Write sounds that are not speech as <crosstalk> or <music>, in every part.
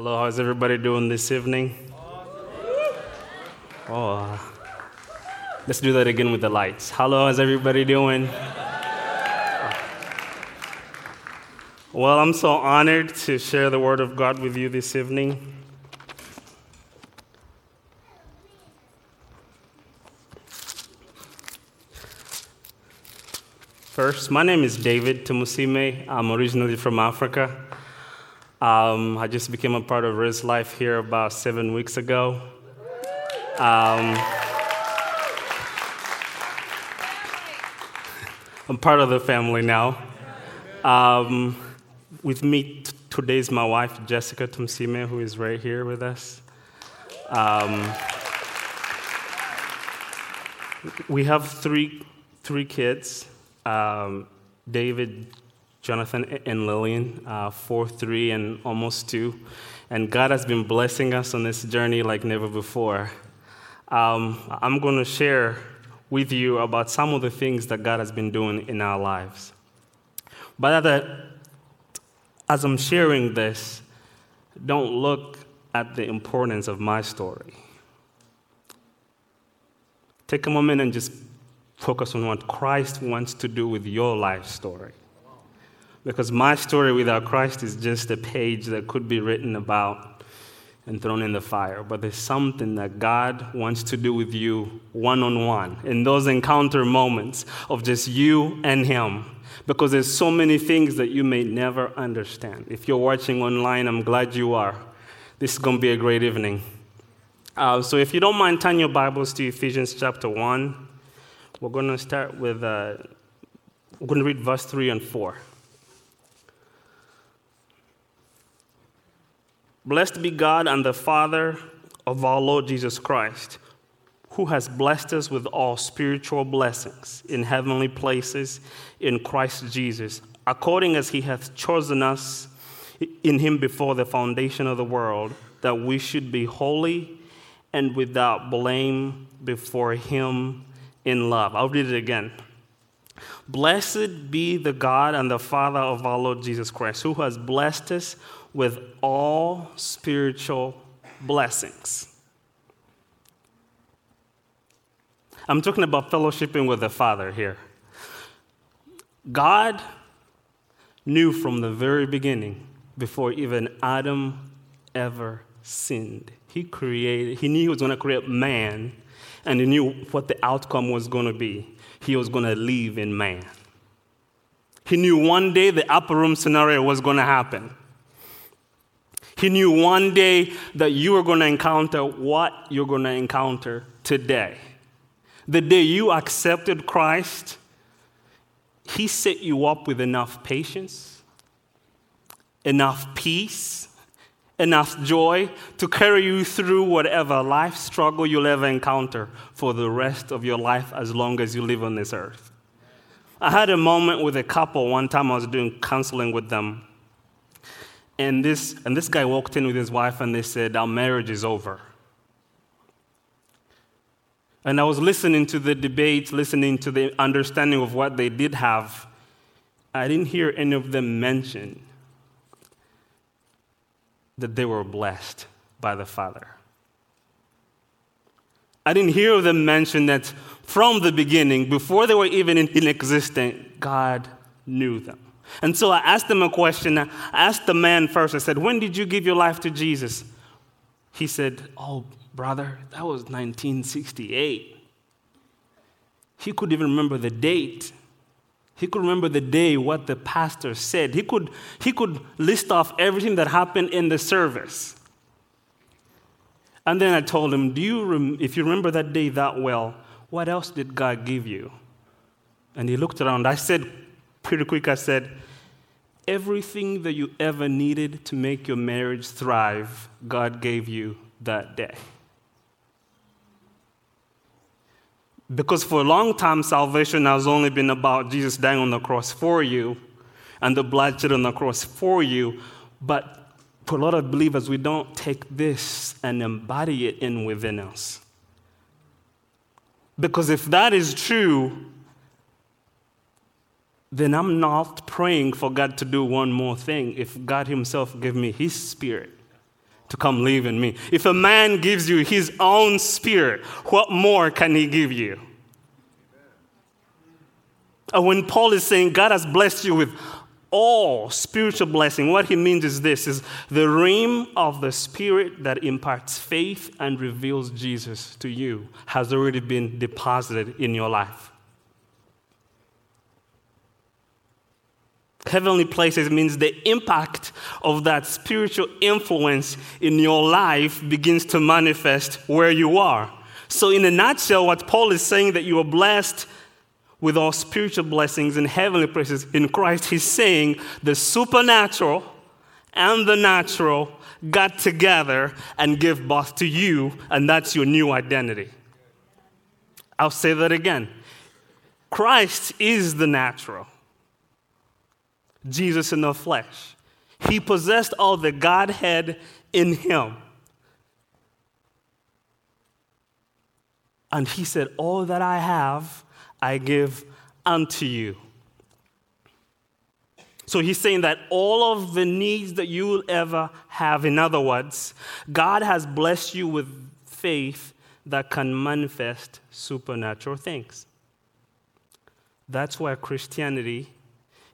Hello, how's everybody doing this evening? Oh, let's do that again with the lights. Hello, how's everybody doing? Well, I'm so honored to share the Word of God with you this evening. First, my name is David Tumusime. I'm originally from Africa. Um, I just became a part of Res Life here about seven weeks ago. Um, I'm part of the family now. Um, with me t- today is my wife, Jessica Tumusime, who is right here with us. Um, we have three, three kids um, David, Jonathan and Lillian, uh, four, three, and almost two. And God has been blessing us on this journey like never before. Um, I'm going to share with you about some of the things that God has been doing in our lives. But as I'm sharing this, don't look at the importance of my story. Take a moment and just focus on what Christ wants to do with your life story. Because my story without Christ is just a page that could be written about and thrown in the fire. But there's something that God wants to do with you one on one in those encounter moments of just you and Him. Because there's so many things that you may never understand. If you're watching online, I'm glad you are. This is going to be a great evening. Uh, so if you don't mind, turn your Bibles to Ephesians chapter 1. We're going to start with, uh, we're going to read verse 3 and 4. Blessed be God and the Father of our Lord Jesus Christ, who has blessed us with all spiritual blessings in heavenly places in Christ Jesus, according as he hath chosen us in him before the foundation of the world, that we should be holy and without blame before him in love. I'll read it again. Blessed be the God and the Father of our Lord Jesus Christ, who has blessed us with all spiritual blessings. I'm talking about fellowshipping with the Father here. God knew from the very beginning, before even Adam ever sinned, He created, He knew He was going to create man, and He knew what the outcome was going to be. He was going to live in man. He knew one day the upper room scenario was going to happen. He knew one day that you were going to encounter what you're going to encounter today. The day you accepted Christ, He set you up with enough patience, enough peace, enough joy to carry you through whatever life struggle you'll ever encounter for the rest of your life as long as you live on this earth. I had a moment with a couple one time I was doing counseling with them. And this, and this guy walked in with his wife and they said, Our marriage is over. And I was listening to the debate, listening to the understanding of what they did have. I didn't hear any of them mention that they were blessed by the Father. I didn't hear them mention that from the beginning, before they were even in, in existence, God knew them. And so I asked them a question. I asked the man first. I said, When did you give your life to Jesus? He said, Oh, brother, that was 1968. He could even remember the date. He could remember the day, what the pastor said. He could, he could list off everything that happened in the service. And then I told him, Do you rem- if you remember that day that well, what else did God give you? And he looked around. I said, pretty quick, I said, Everything that you ever needed to make your marriage thrive, God gave you that day. Because for a long time, salvation has only been about Jesus dying on the cross for you and the blood shed on the cross for you. But for a lot of believers, we don't take this and embody it in within us. Because if that is true, then I'm not praying for God to do one more thing if God Himself gave me His Spirit to come live in me. If a man gives you his own spirit, what more can he give you? And when Paul is saying God has blessed you with all spiritual blessing, what he means is this is the realm of the spirit that imparts faith and reveals Jesus to you has already been deposited in your life. Heavenly places means the impact of that spiritual influence in your life begins to manifest where you are. So, in a nutshell, what Paul is saying that you are blessed with all spiritual blessings in heavenly places in Christ, he's saying the supernatural and the natural got together and give birth to you, and that's your new identity. I'll say that again. Christ is the natural, Jesus in the flesh. He possessed all the Godhead in him. And he said, All that I have I give unto you. So he's saying that all of the needs that you will ever have, in other words, God has blessed you with faith that can manifest supernatural things. That's why Christianity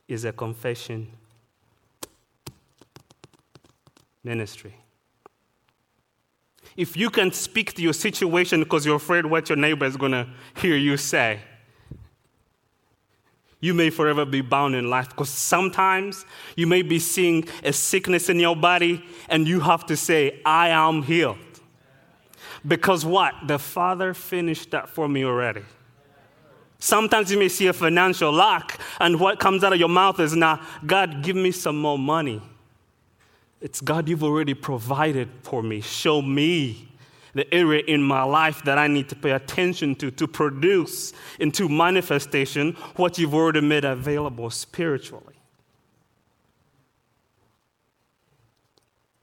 is a confession ministry. If you can speak to your situation because you're afraid what your neighbor is going to hear you say, you may forever be bound in life because sometimes you may be seeing a sickness in your body and you have to say, I am healed. Because what? The Father finished that for me already. Sometimes you may see a financial lack, and what comes out of your mouth is, Now, God, give me some more money. It's God, you've already provided for me. Show me the area in my life that I need to pay attention to to produce into manifestation what you've already made available spiritually.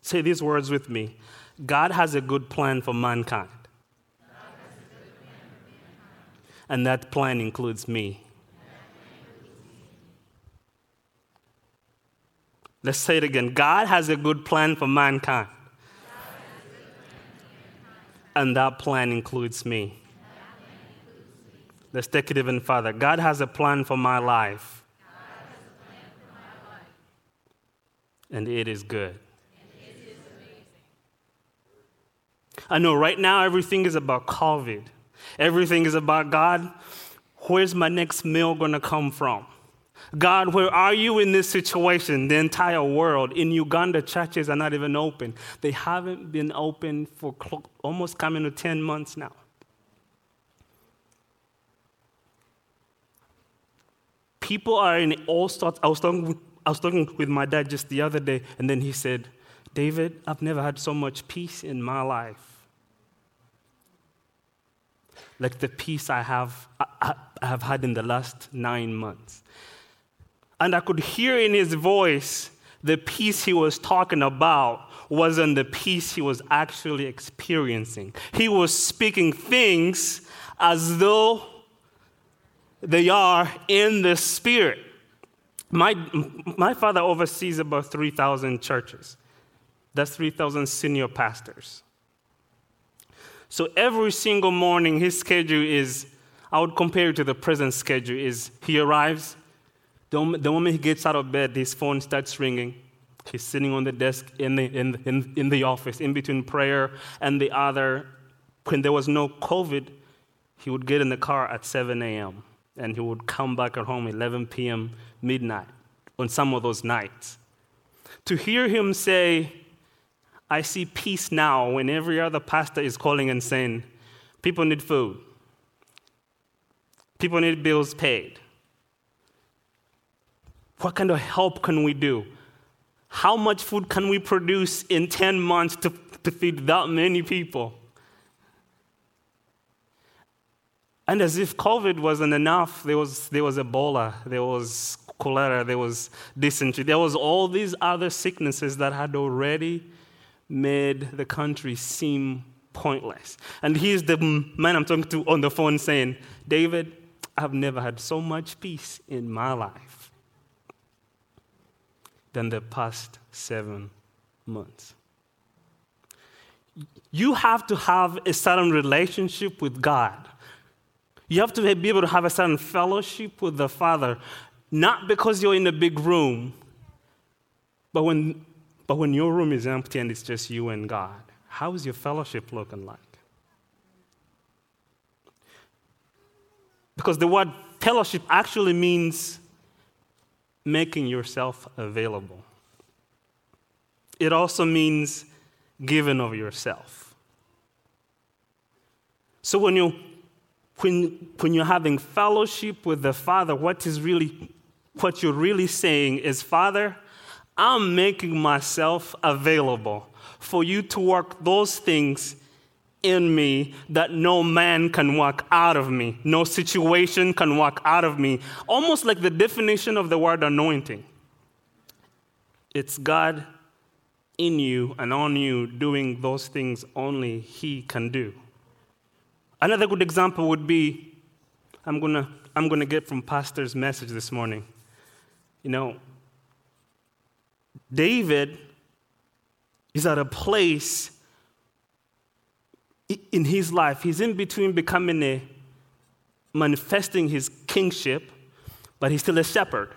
Say these words with me God has a good plan for mankind. And that plan includes me. Let's say it again. God has a good plan for mankind. And that plan includes me. Let's take it even further. God has a plan for my life. And it is good. I know right now everything is about COVID. Everything is about God. Where's my next meal going to come from? God, where are you in this situation? The entire world. In Uganda, churches are not even open. They haven't been open for almost coming to 10 months now. People are in all sorts. I was, talking, I was talking with my dad just the other day, and then he said, David, I've never had so much peace in my life. Like the peace I have, I, have had in the last nine months. And I could hear in his voice the peace he was talking about wasn't the peace he was actually experiencing. He was speaking things as though they are in the spirit. My, my father oversees about 3,000 churches. That's 3,000 senior pastors. So every single morning, his schedule is, I would compare it to the present schedule, is he arrives, the, the moment he gets out of bed, his phone starts ringing. He's sitting on the desk in the, in, in, in the office, in between prayer and the other. When there was no COVID, he would get in the car at 7 a.m. and he would come back at home 11 p.m., midnight, on some of those nights. To hear him say, I see peace now, when every other pastor is calling and saying, people need food, people need bills paid, what kind of help can we do? How much food can we produce in 10 months to, to feed that many people? And as if COVID wasn't enough, there was, there was Ebola, there was cholera, there was dysentery, there was all these other sicknesses that had already made the country seem pointless. And here's the man I'm talking to on the phone saying, David, I've never had so much peace in my life than the past seven months. You have to have a certain relationship with God. You have to be able to have a certain fellowship with the Father, not because you're in a big room, but when, but when your room is empty and it's just you and God. How is your fellowship looking like? Because the word fellowship actually means making yourself available. It also means giving of yourself. So when you when, when you're having fellowship with the Father, what is really what you're really saying is, Father, I'm making myself available for you to work those things in me that no man can walk out of me, no situation can walk out of me. Almost like the definition of the word anointing. It's God in you and on you doing those things only He can do. Another good example would be I'm going to I'm going to get from Pastor's message this morning. You know, David is at a place in his life. He's in between becoming a manifesting his kingship, but he's still a shepherd.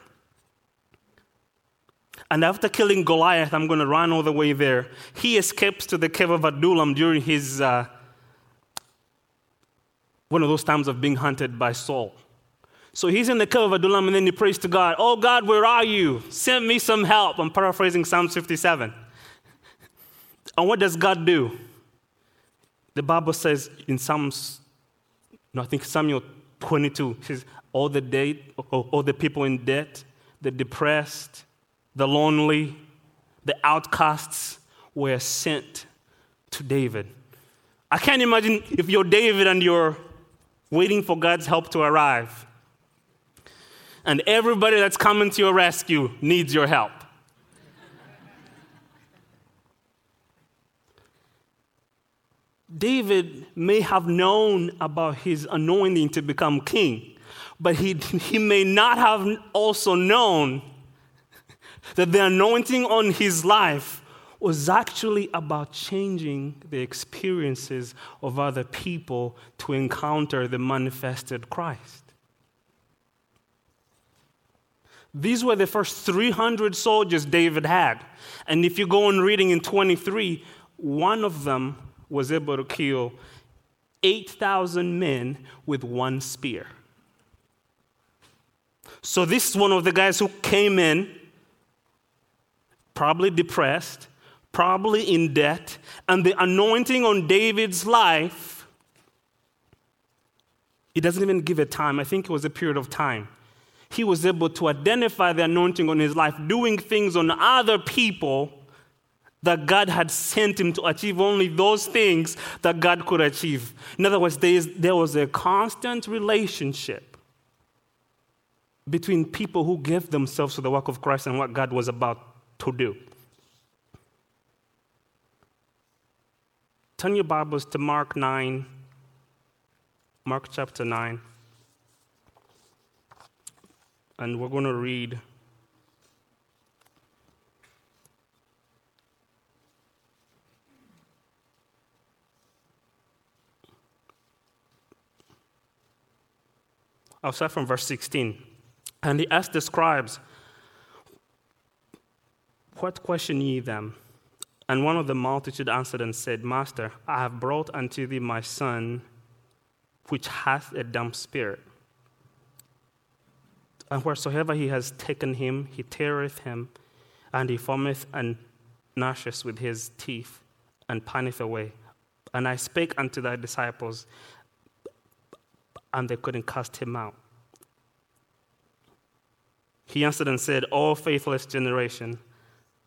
And after killing Goliath, I'm going to run all the way there. He escapes to the cave of Adullam during his uh, one of those times of being hunted by Saul. So he's in the cave of Adullam, and then he prays to God, Oh God, where are you? Send me some help. I'm paraphrasing Psalm 57. And what does God do? The Bible says in Psalms, no, I think Samuel 22, says, all the dead, all the people in debt, the depressed, the lonely, the outcasts were sent to David. I can't imagine if you're David and you're waiting for God's help to arrive. And everybody that's coming to your rescue needs your help. David may have known about his anointing to become king, but he, he may not have also known that the anointing on his life was actually about changing the experiences of other people to encounter the manifested Christ. These were the first 300 soldiers David had. And if you go on reading in 23, one of them was able to kill 8,000 men with one spear. So, this is one of the guys who came in, probably depressed, probably in debt, and the anointing on David's life, it doesn't even give a time. I think it was a period of time. He was able to identify the anointing on his life, doing things on other people that God had sent him to achieve only those things that God could achieve. In other words, there, is, there was a constant relationship between people who gave themselves to the work of Christ and what God was about to do. Turn your Bibles to Mark 9, Mark chapter 9. And we're going to read I'll start from verse 16. And he asked the scribes, What question ye them? And one of the multitude answered and said, Master, I have brought unto thee my son, which hath a dumb spirit. And wheresoever he has taken him, he teareth him, and he formeth and gnasheth with his teeth, and pineth away. And I spake unto thy disciples, and they couldn't cast him out. He answered and said, O faithless generation,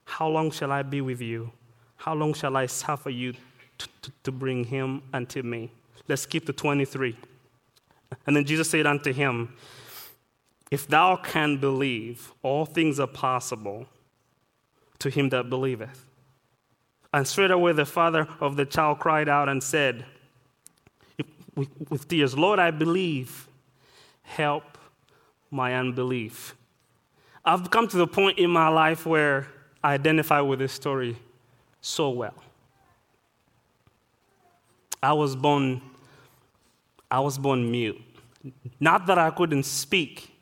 how long shall I be with you? How long shall I suffer you to, to, to bring him unto me? Let's skip to 23. And then Jesus said unto him, If thou can believe, all things are possible to him that believeth. And straightway the father of the child cried out and said, with tears, Lord, I believe, help my unbelief. I've come to the point in my life where I identify with this story so well. I was born, I was born mute. Not that I couldn't speak,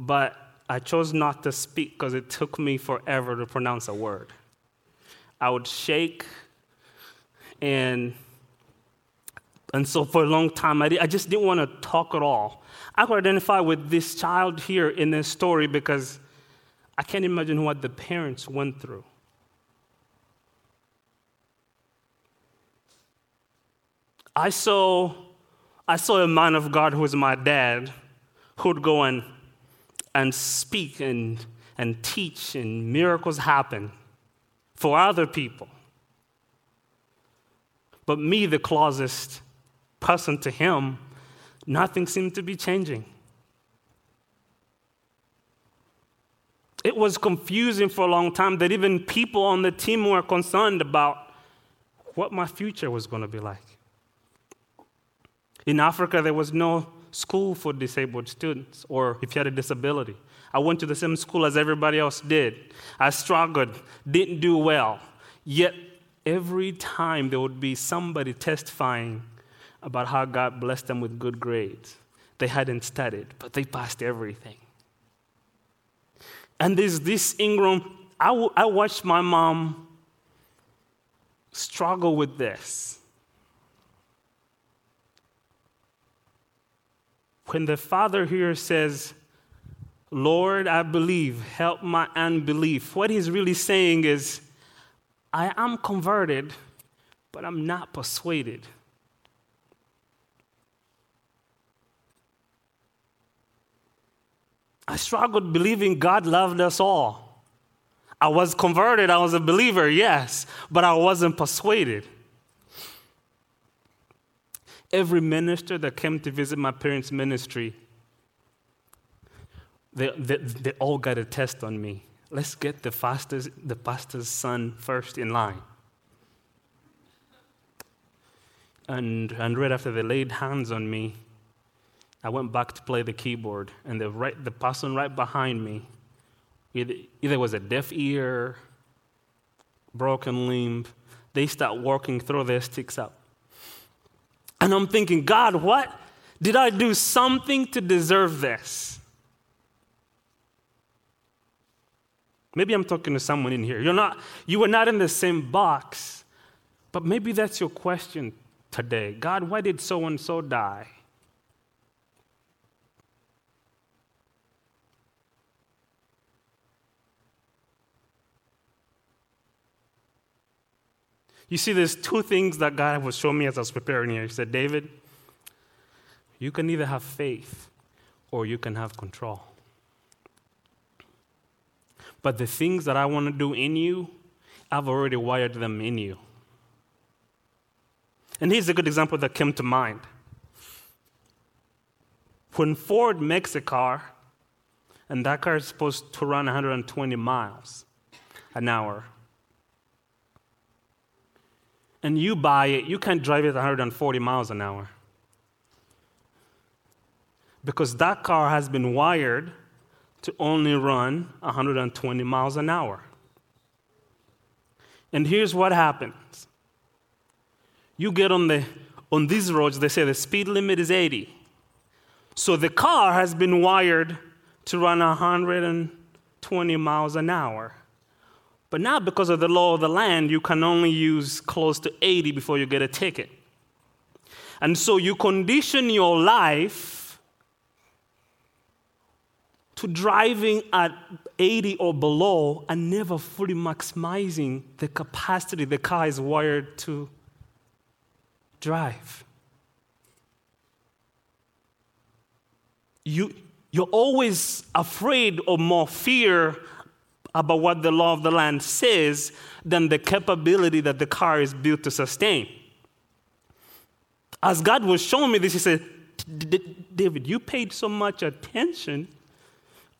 but I chose not to speak because it took me forever to pronounce a word. I would shake, and, and so for a long time, I, I just didn't want to talk at all. I could identify with this child here in this story because I can't imagine what the parents went through. I saw, I saw a man of God who was my dad who'd go and, and speak and, and teach, and miracles happen for other people. But me, the closest person to him, nothing seemed to be changing. It was confusing for a long time that even people on the team were concerned about what my future was going to be like. In Africa, there was no school for disabled students or if you had a disability. I went to the same school as everybody else did. I struggled, didn't do well. Yet, every time there would be somebody testifying about how God blessed them with good grades. They hadn't studied, but they passed everything. And there's this Ingram, I, w- I watched my mom struggle with this. When the father here says, Lord, I believe, help my unbelief, what he's really saying is, I am converted, but I'm not persuaded. I struggled believing God loved us all. I was converted, I was a believer, yes, but I wasn't persuaded. Every minister that came to visit my parents' ministry, they, they, they all got a test on me. Let's get the, fastest, the pastor's son first in line. And, and right after they laid hands on me, I went back to play the keyboard, and the, right, the person right behind me either, either was a deaf ear, broken limb. They start working, throw their sticks up. And I'm thinking, God, what? Did I do something to deserve this? Maybe I'm talking to someone in here. You're not, you were not in the same box, but maybe that's your question today. God, why did so and so die? You see, there's two things that God was showing me as I was preparing here. He said, David, you can either have faith or you can have control. But the things that I want to do in you, I've already wired them in you. And here's a good example that came to mind. When Ford makes a car, and that car is supposed to run 120 miles an hour, and you buy it, you can't drive it 140 miles an hour. Because that car has been wired to only run 120 miles an hour. And here's what happens. You get on the on these roads, they say the speed limit is 80. So the car has been wired to run 120 miles an hour. But now, because of the law of the land, you can only use close to 80 before you get a ticket. And so you condition your life to driving at 80 or below and never fully maximizing the capacity the car is wired to drive. You, you're always afraid of more fear about what the law of the land says than the capability that the car is built to sustain. As God was showing me this, He said, David, you paid so much attention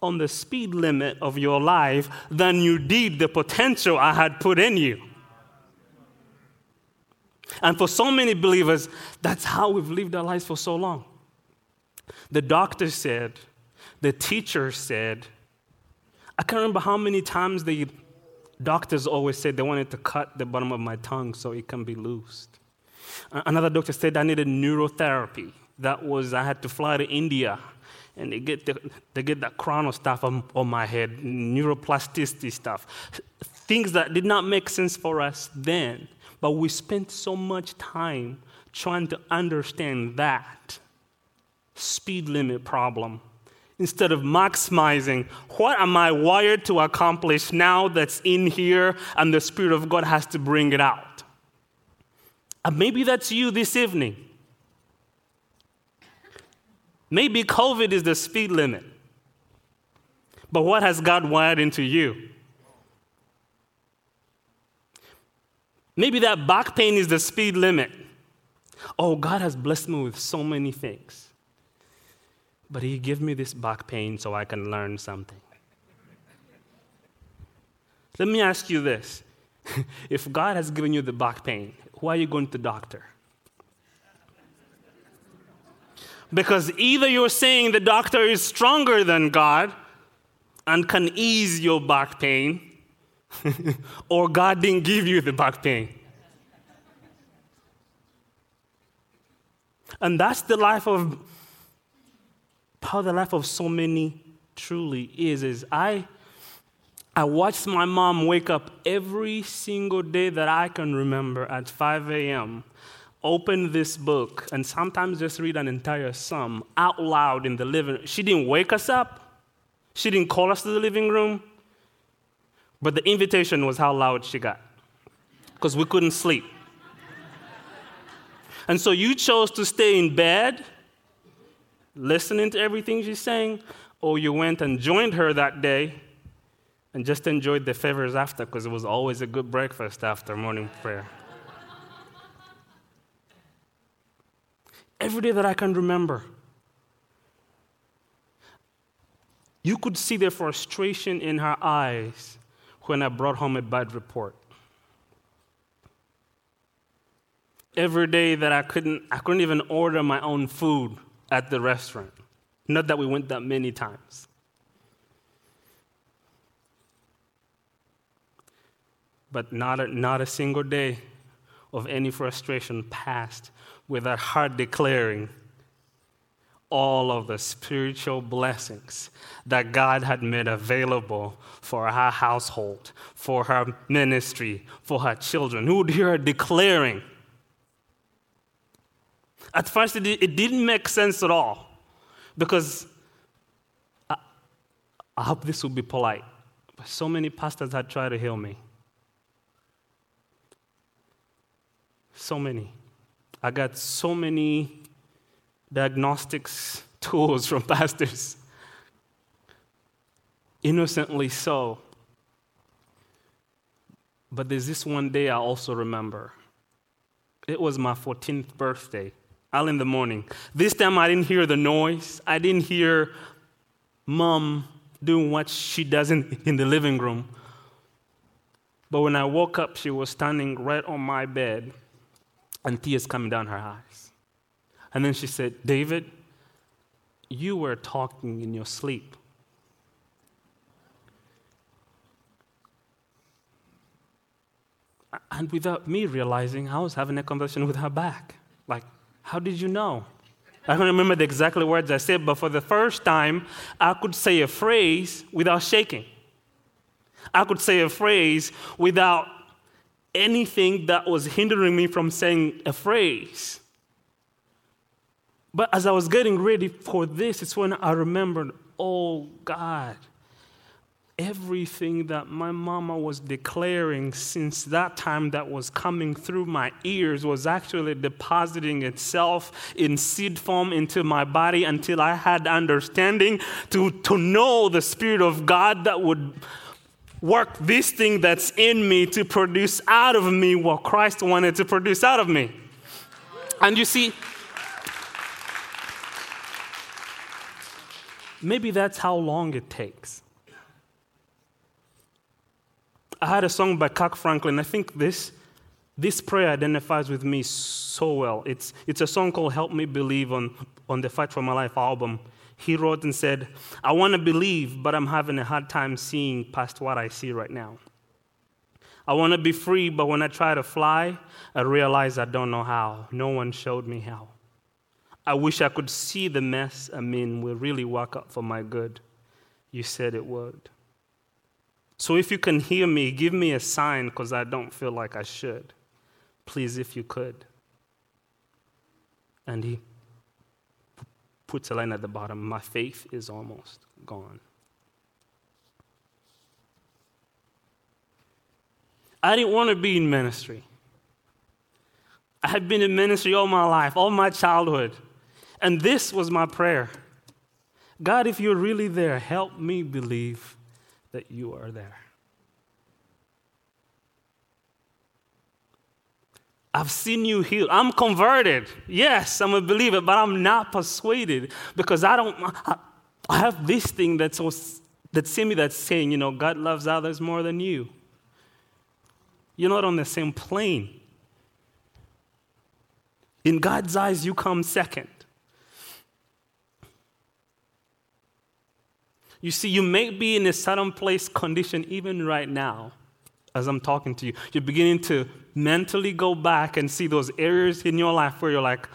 on the speed limit of your life than you did the potential I had put in you. And for so many believers, that's how we've lived our lives for so long. The doctor said, the teacher said, I can't remember how many times the Doctors always said they wanted to cut the bottom of my tongue so it can be loosed. Another doctor said I needed neurotherapy. That was, I had to fly to India and they get, the, they get that chrono stuff on, on my head, neuroplasticity stuff. Things that did not make sense for us then, but we spent so much time trying to understand that speed limit problem instead of maximizing what am I wired to accomplish now that's in here and the Spirit of God has to bring it out. And maybe that's you this evening. Maybe COVID is the speed limit. But what has God wired into you? Maybe that back pain is the speed limit. Oh, God has blessed me with so many things. But He gave me this back pain so I can learn something. Let me ask you this <laughs> if God has given you the back pain, why are you going to doctor? Because either you're saying the doctor is stronger than God and can ease your back pain, <laughs> or God didn't give you the back pain. And that's the life of how the life of so many truly is is I I watched my mom wake up every single day that I can remember at 5 a.m open this book and sometimes just read an entire psalm out loud in the living room. She didn't wake us up, she didn't call us to the living room, but the invitation was how loud she got because we couldn't sleep. and so you chose to stay in bed listening to everything she's saying, or you went and joined her that day and just enjoyed the favors after because it was always a good breakfast after morning prayer. every day that I can remember. You could see the frustration in her eyes when I brought home a bad report. Every day that I couldn't, I couldn't even order my own food at the restaurant. Not that we went that many times. But not a, not a single day of any frustration passed without her declaring all of the spiritual blessings that God had made available for her household, for her ministry, for her children. Who would hear her declaring? At first, it, it didn't make sense at all because I, I hope this will be polite, but so many pastors had tried to heal me. So many. I got so many diagnostics <laughs> tools from pastors. Innocently so. But there's this one day I also remember. It was my 14th birthday, early in the morning. This time I didn't hear the noise. I didn't hear mom doing what she does in, in the living room. But when I woke up, she was standing right on my bed and tears coming down her eyes. And then she said, David, you were talking in your sleep. And without me realizing, I was having a conversation with her back. How did you know? I don't remember the exact words I said, but for the first time, I could say a phrase without shaking. I could say a phrase without anything that was hindering me from saying a phrase. But as I was getting ready for this, it's when I remembered, oh God, everything that my mama was declaring since that time that was coming through my ears was actually depositing itself in seed form into my body until I had understanding to, to know the Spirit of God that would work this thing that's in me to produce out of me what Christ wanted to produce out of me. And you see, maybe that's how long it takes. I had a song by Kirk Franklin. I think this, this prayer identifies with me so well. It's, it's a song called Help Me Believe on, on the Fight for My Life album he wrote and said, I want to believe, but I'm having a hard time seeing past what I see right now. I want to be free, but when I try to fly, I realize I don't know how. No one showed me how. I wish I could see the mess I'm in will really work out for my good. You said it would. So if you can hear me, give me a sign because I don't feel like I should. Please, if you could. And he puts a line at the bottom My faith is almost gone. I didn't want to be in ministry. I had been in ministry all my life, all my childhood. And this was my prayer God, if you're really there, help me believe that you are there. I've seen you heal. I'm converted. Yes, I'm a believer, but I'm not persuaded because I don't. I have this thing that's so, that's in me that's saying, you know, God loves others more than you. You're not on the same plane. In God's eyes, you come second. You see, you may be in a certain place condition even right now as I'm talking to you. You're beginning to mentally go back and see those areas in your life where you're like,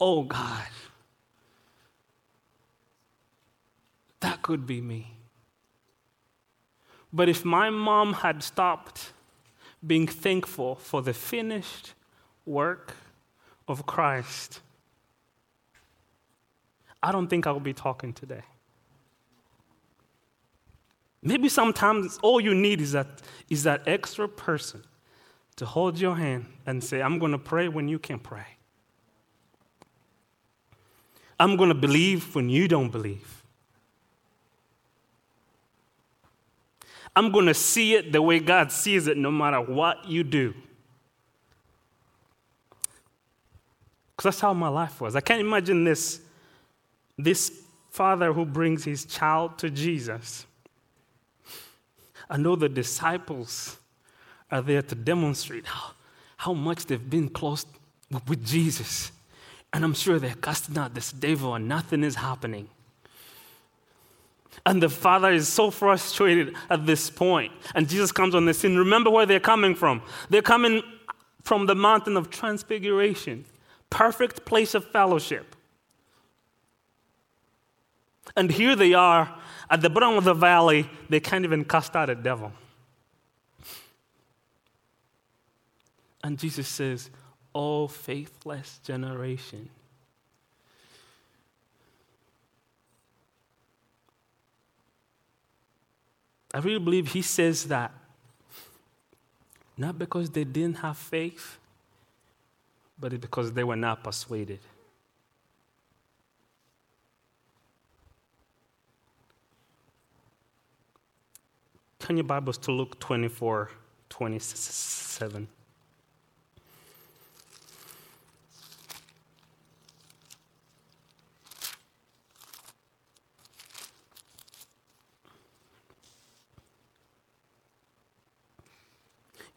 oh God, that could be me. But if my mom had stopped being thankful for the finished work of Christ, I don't think I would be talking today. Maybe sometimes all you need is that, is that extra person to hold your hand and say, I'm going to pray when you can't pray. I'm going to believe when you don't believe. I'm going to see it the way God sees it no matter what you do. Because that's how my life was. I can't imagine this, this father who brings his child to Jesus I know the disciples are there to demonstrate how, how much they've been close with Jesus. And I'm sure they're casting out this devil and nothing is happening. And the father is so frustrated at this point. And Jesus comes on the scene. Remember where they're coming from. They're coming from the mountain of transfiguration, perfect place of fellowship. And here they are at the bottom of the valley, they can't even cast out a devil. And Jesus says, Oh, faithless generation. I really believe he says that not because they didn't have faith, but because they were not persuaded. Turn your Bibles to Luke 24 27.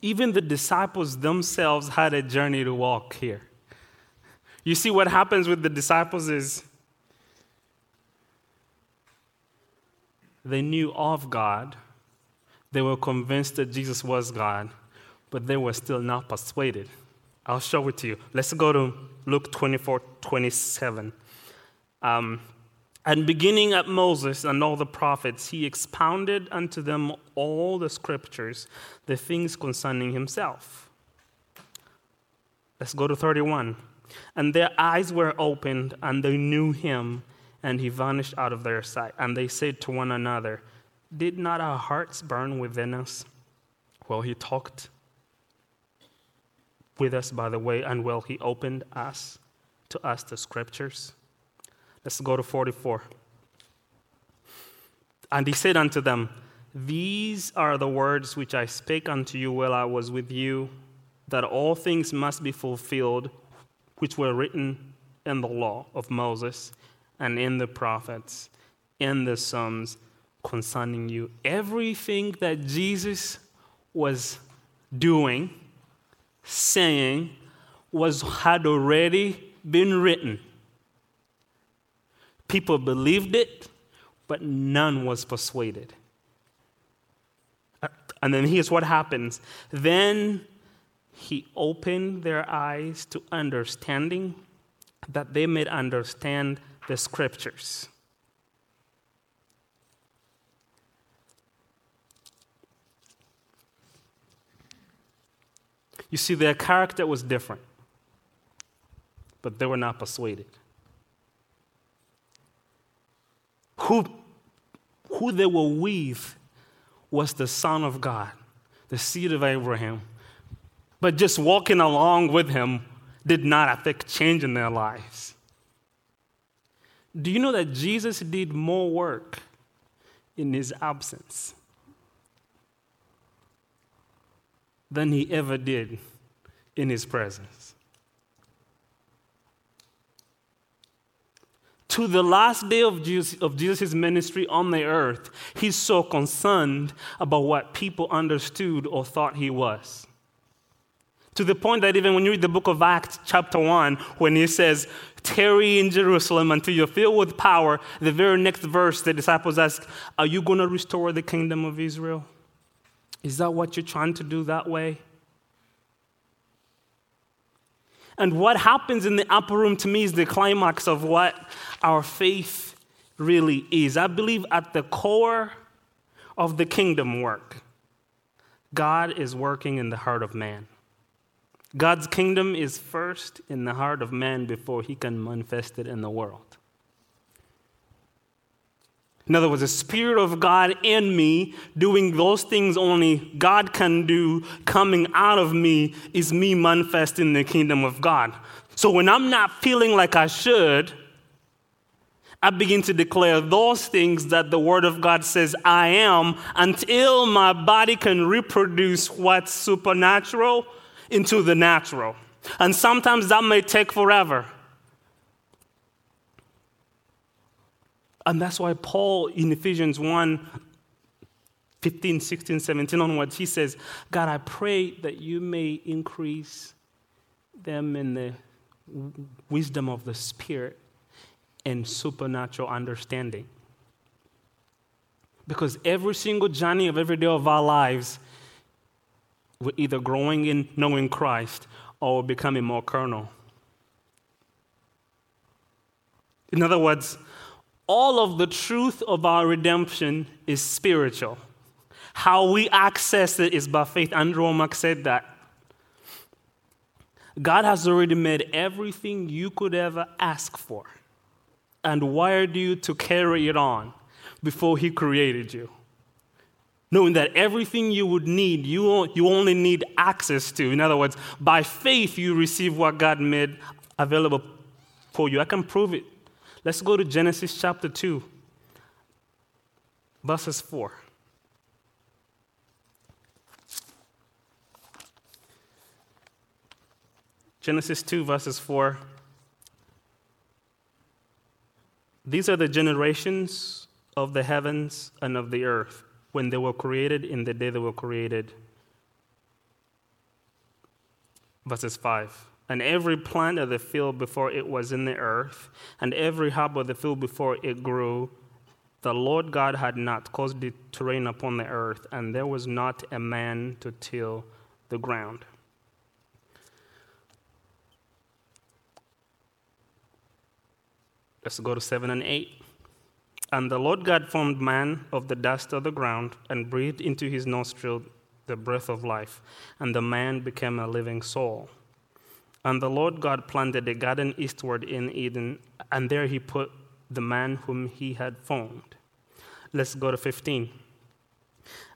Even the disciples themselves had a journey to walk here. You see, what happens with the disciples is they knew of God they were convinced that Jesus was God, but they were still not persuaded. I'll show it to you. Let's go to Luke 24 27. Um, and beginning at Moses and all the prophets, he expounded unto them all the scriptures, the things concerning himself. Let's go to 31. And their eyes were opened, and they knew him, and he vanished out of their sight. And they said to one another, did not our hearts burn within us while he talked with us by the way and while he opened us to us the scriptures? Let's go to 44. And he said unto them, These are the words which I spake unto you while I was with you, that all things must be fulfilled which were written in the law of Moses and in the prophets, in the Psalms concerning you. Everything that Jesus was doing, saying, was had already been written. People believed it, but none was persuaded. And then here's what happens. Then he opened their eyes to understanding that they may understand the scriptures. You see, their character was different, but they were not persuaded. Who, who they were with was the Son of God, the seed of Abraham. But just walking along with him did not affect change in their lives. Do you know that Jesus did more work in his absence than he ever did in his presence? To the last day of Jesus' of Jesus' ministry on the earth, he's so concerned about what people understood or thought he was. To the point that even when you read the book of Acts, chapter 1, when he says, Tarry in Jerusalem until you're filled with power, the very next verse, the disciples ask, Are you going to restore the kingdom of Israel? Is that what you're trying to do that way? And what happens in the upper room to me is the climax of what our faith really is. I believe at the core of the kingdom work, God is working in the heart of man. God's kingdom is first in the heart of man before he can manifest it in the world. In other words, the Spirit of God in me, doing those things only God can do, coming out of me, is me manifesting the kingdom of God. So when I'm not feeling like I should, I begin to declare those things that the Word of God says I am until my body can reproduce what's supernatural into the natural. And sometimes that may take forever. And that's why Paul in Ephesians 1 15, 16, 17 onwards, he says, God, I pray that you may increase them in the wisdom of the Spirit and supernatural understanding. Because every single journey of every day of our lives, we're either growing in knowing Christ or becoming more carnal. In other words, all of the truth of our redemption is spiritual. How we access it is by faith. Andrew Wommack said that. God has already made everything you could ever ask for and wired you to carry it on before He created you. Knowing that everything you would need, you, you only need access to. In other words, by faith, you receive what God made available for you. I can prove it Let's go to Genesis chapter 2, verses 4. Genesis 2, verses 4. These are the generations of the heavens and of the earth when they were created in the day they were created. Verses 5 and every plant of the field before it was in the earth, and every herb of the field before it grew, the Lord God had not caused it to rain upon the earth, and there was not a man to till the ground. Let's go to 7 and 8. And the Lord God formed man of the dust of the ground and breathed into his nostril the breath of life, and the man became a living soul. And the Lord God planted a garden eastward in Eden, and there he put the man whom he had formed. Let's go to 15.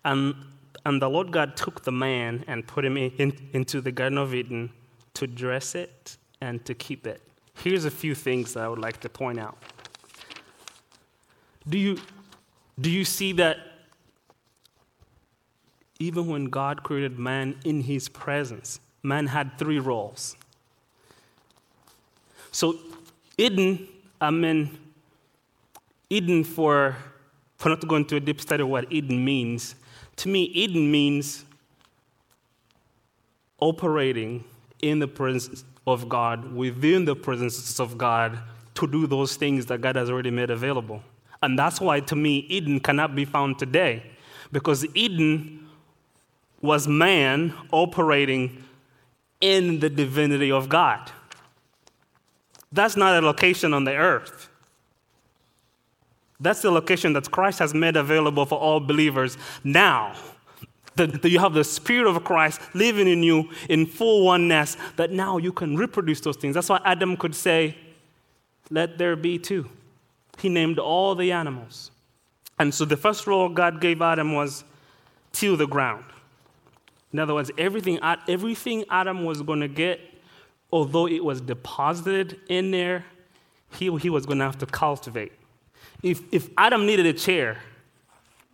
And, and the Lord God took the man and put him in, into the Garden of Eden to dress it and to keep it. Here's a few things that I would like to point out. Do you, do you see that even when God created man in his presence, man had three roles? So, Eden, I mean, Eden for, for not to go into a deep study of what Eden means, to me, Eden means operating in the presence of God, within the presence of God, to do those things that God has already made available. And that's why, to me, Eden cannot be found today. Because Eden was man operating in the divinity of God. That's not a location on the earth. That's the location that Christ has made available for all believers now. That, you have the Spirit of Christ living in you in full oneness, that now you can reproduce those things. That's why Adam could say, Let there be two. He named all the animals. And so the first role God gave Adam was till the ground. In other words, everything, everything Adam was going to get, although it was deposited in there, he, he was going to have to cultivate. If, if Adam needed a chair,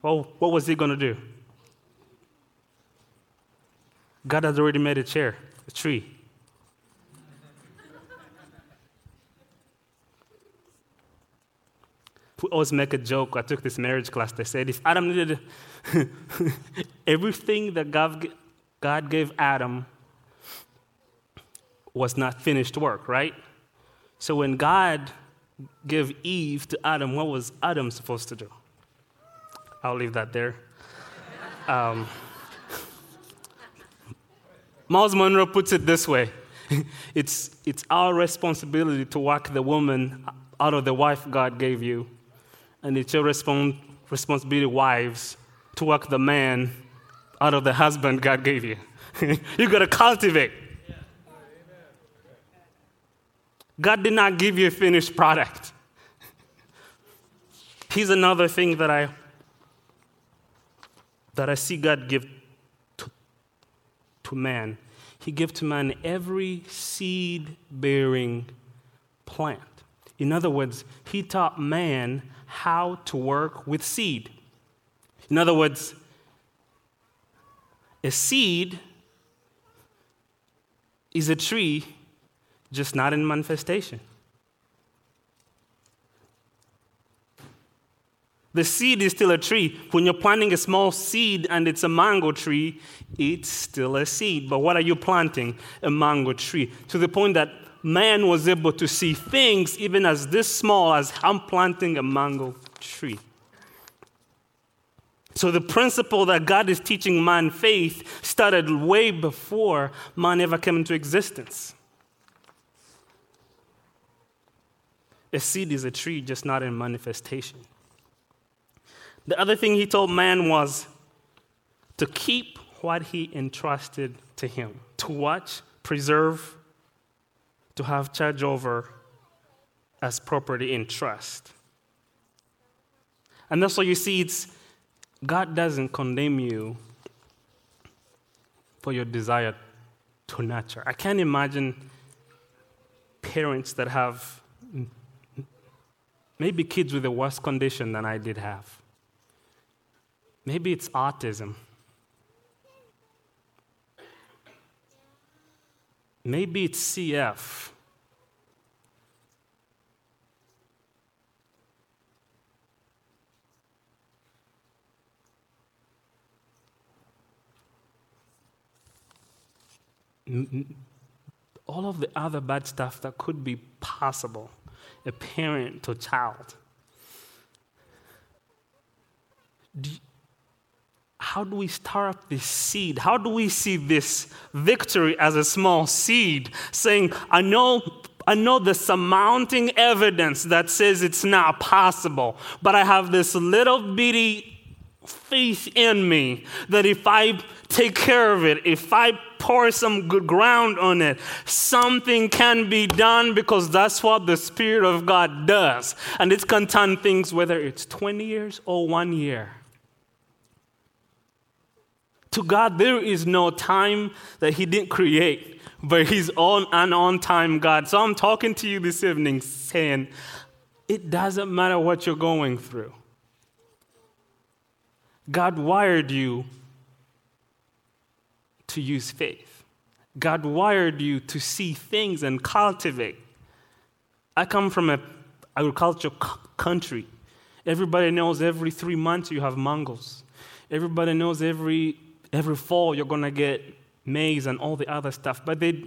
well, what was he going to do? God has already made a chair, a tree. we always make a joke. I took this marriage class. They said if Adam needed <laughs> everything that God, God gave Adam was not finished work, right? So when God gave Eve to Adam, what was Adam supposed to do? I'll leave that there. Um, Myles Munroe puts it this way <laughs> it's, it's our responsibility to work the woman out of the wife God gave you, and it's your respons- responsibility, wives, to work the man out of the husband God gave you. <laughs> you got to cultivate. God did not give you a finished product. Here's another thing that I that I see God give to, to man. He gave to man every seed bearing plant. In other words, he taught man how to work with seed. In other words, a seed is a tree, just not in manifestation. The seed is still a tree. When you're planting a small seed and it's a mango tree, it's still a seed. But what are you planting? A mango tree. To the point that man was able to see things even as this small as I'm planting a mango tree. So, the principle that God is teaching man faith started way before man ever came into existence. A seed is a tree, just not in manifestation. The other thing he told man was to keep what he entrusted to him, to watch, preserve, to have charge over as property in trust. And that's why you see it's God doesn't condemn you for your desire to nurture. I can't imagine parents that have maybe kids with a worse condition than I did have. Maybe it's autism. Maybe it's CF. all of the other bad stuff that could be possible, a parent to child. Do you, how do we stir up this seed? How do we see this victory as a small seed saying, I know I know the surmounting evidence that says it's not possible, but I have this little bitty faith in me that if I take care of it, if I pour some good ground on it, something can be done because that's what the Spirit of God does. And it can turn things, whether it's 20 years or one year. To God, there is no time that He didn't create, but He's on an on time God. So I'm talking to you this evening saying, it doesn't matter what you're going through. God wired you to use faith. God wired you to see things and cultivate. I come from an agricultural country. Everybody knows every three months you have mangoes. Everybody knows every, every fall you're going to get maize and all the other stuff. But they,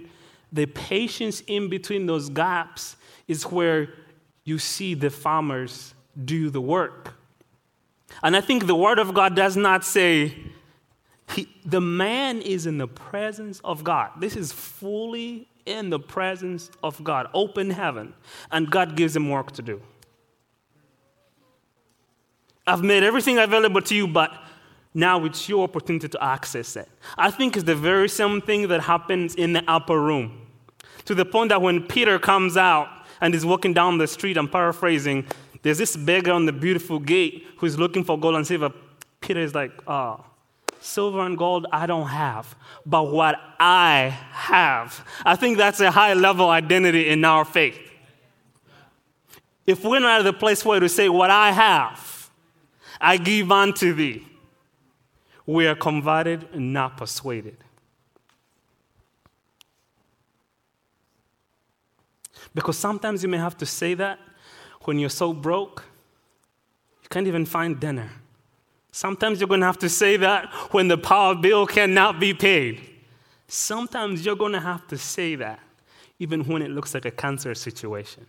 the patience in between those gaps is where you see the farmers do the work. And I think the Word of God does not say, He, the man is in the presence of God. This is fully in the presence of God, open heaven, and God gives him work to do. I've made everything available to you, but now it's your opportunity to access it. I think it's the very same thing that happens in the upper room. To the point that when Peter comes out and is walking down the street, I'm paraphrasing, there's this beggar on the beautiful gate who's looking for gold and silver. Peter is like, oh, silver and gold I don't have, but what I have. I think that's a high level identity in our faith. If we're not at the place where to say, what I have, I give unto thee. We are converted and not persuaded. Because sometimes you may have to say that when you're so broke, you can't even find dinner. Sometimes you're going to have to say that when the power bill cannot be paid. Sometimes you're going to have to say that even when it looks like a cancer situation.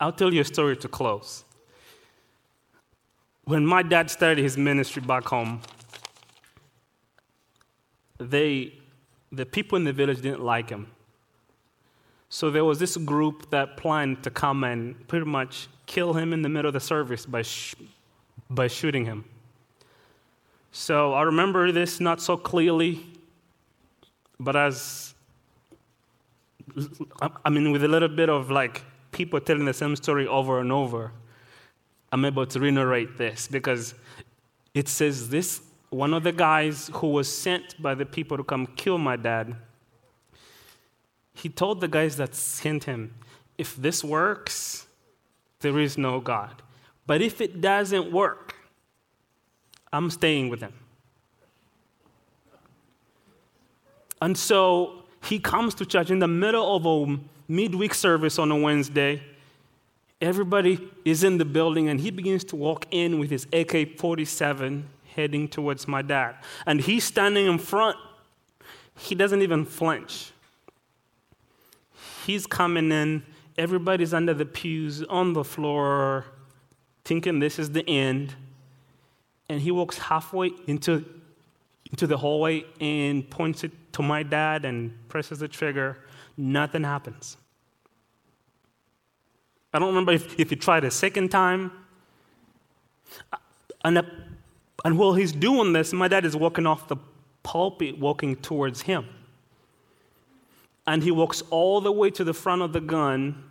I'll tell you a story to close when my dad started his ministry back home, they, the people in the village didn't like him. So there was this group that planned to come and pretty much kill him in the middle of the service by, sh- by shooting him. So I remember this not so clearly, but as, I mean, with a little bit of like people telling the same story over and over. I'm able to reiterate this because it says this one of the guys who was sent by the people to come kill my dad, he told the guys that sent him, if this works, there is no God. But if it doesn't work, I'm staying with him. And so he comes to church in the middle of a midweek service on a Wednesday Everybody is in the building, and he begins to walk in with his AK 47 heading towards my dad. And he's standing in front. He doesn't even flinch. He's coming in. Everybody's under the pews, on the floor, thinking this is the end. And he walks halfway into, into the hallway and points it to my dad and presses the trigger. Nothing happens. I don't remember if, if he tried a second time. And, and while he's doing this, my dad is walking off the pulpit, walking towards him. And he walks all the way to the front of the gun,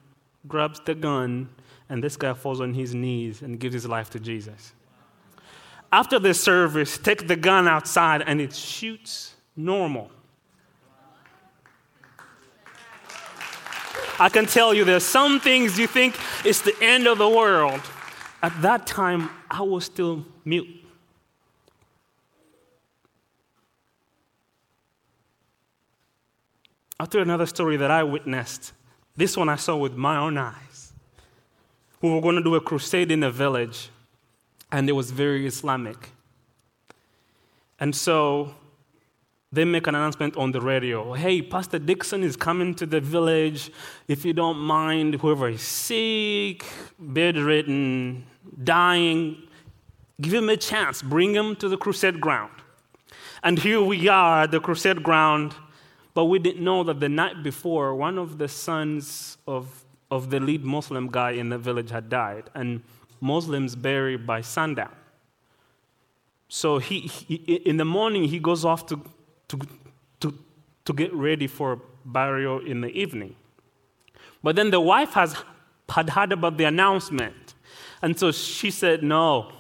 grabs the gun, and this guy falls on his knees and gives his life to Jesus. After the service, take the gun outside and it shoots normal. I can tell you there's some things you think it's the end of the world. At that time, I was still mute. I'll tell you another story that I witnessed. This one I saw with my own eyes. We were going to do a crusade in a village, and it was very Islamic. And so they make an announcement on the radio hey pastor dixon is coming to the village if you don't mind whoever is sick bedridden dying give him a chance bring him to the crusade ground and here we are at the crusade ground but we didn't know that the night before one of the sons of, of the lead muslim guy in the village had died and muslims bury by sundown so he, he, in the morning he goes off to to, to, to get ready for burial in the evening. But then the wife has, had heard about the announcement. And so she said, No,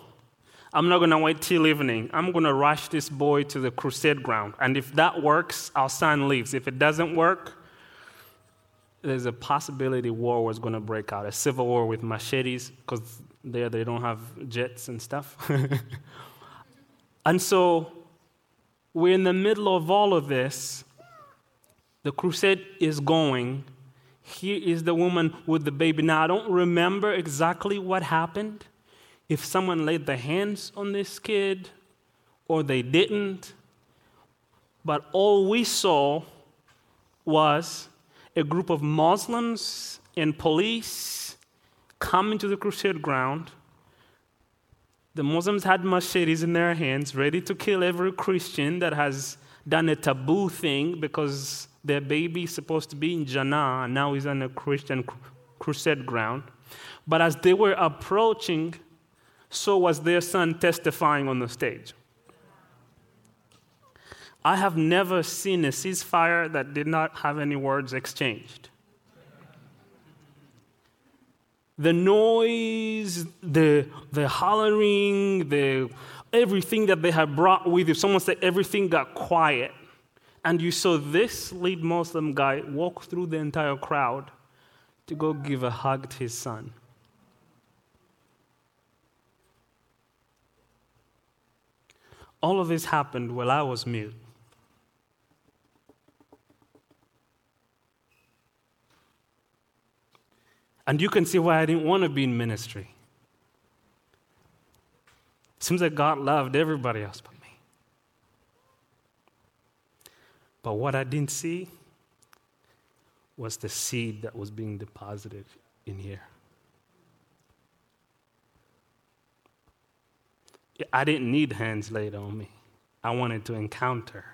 I'm not going to wait till evening. I'm going to rush this boy to the crusade ground. And if that works, our son leaves. If it doesn't work, there's a possibility war was going to break out, a civil war with machetes, because there they don't have jets and stuff. <laughs> and so we're in the middle of all of this. The crusade is going. Here is the woman with the baby. Now, I don't remember exactly what happened. If someone laid their hands on this kid or they didn't. But all we saw was a group of Muslims and police coming to the crusade ground. The Muslims had machetes in their hands, ready to kill every Christian that has done a taboo thing because their baby is supposed to be in Jannah, and now he's on a Christian crusade ground. But as they were approaching, so was their son testifying on the stage. I have never seen a ceasefire that did not have any words exchanged. The noise, the, the hollering, the, everything that they had brought with you, someone said everything got quiet. And you saw this lead Muslim guy walk through the entire crowd to go give a hug to his son. All of this happened while I was mute. And you can see why I didn't want to be in ministry. Seems like God loved everybody else but me. But what I didn't see was the seed that was being deposited in here. I didn't need hands laid on me. I wanted to encounter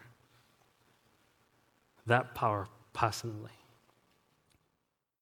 that power personally.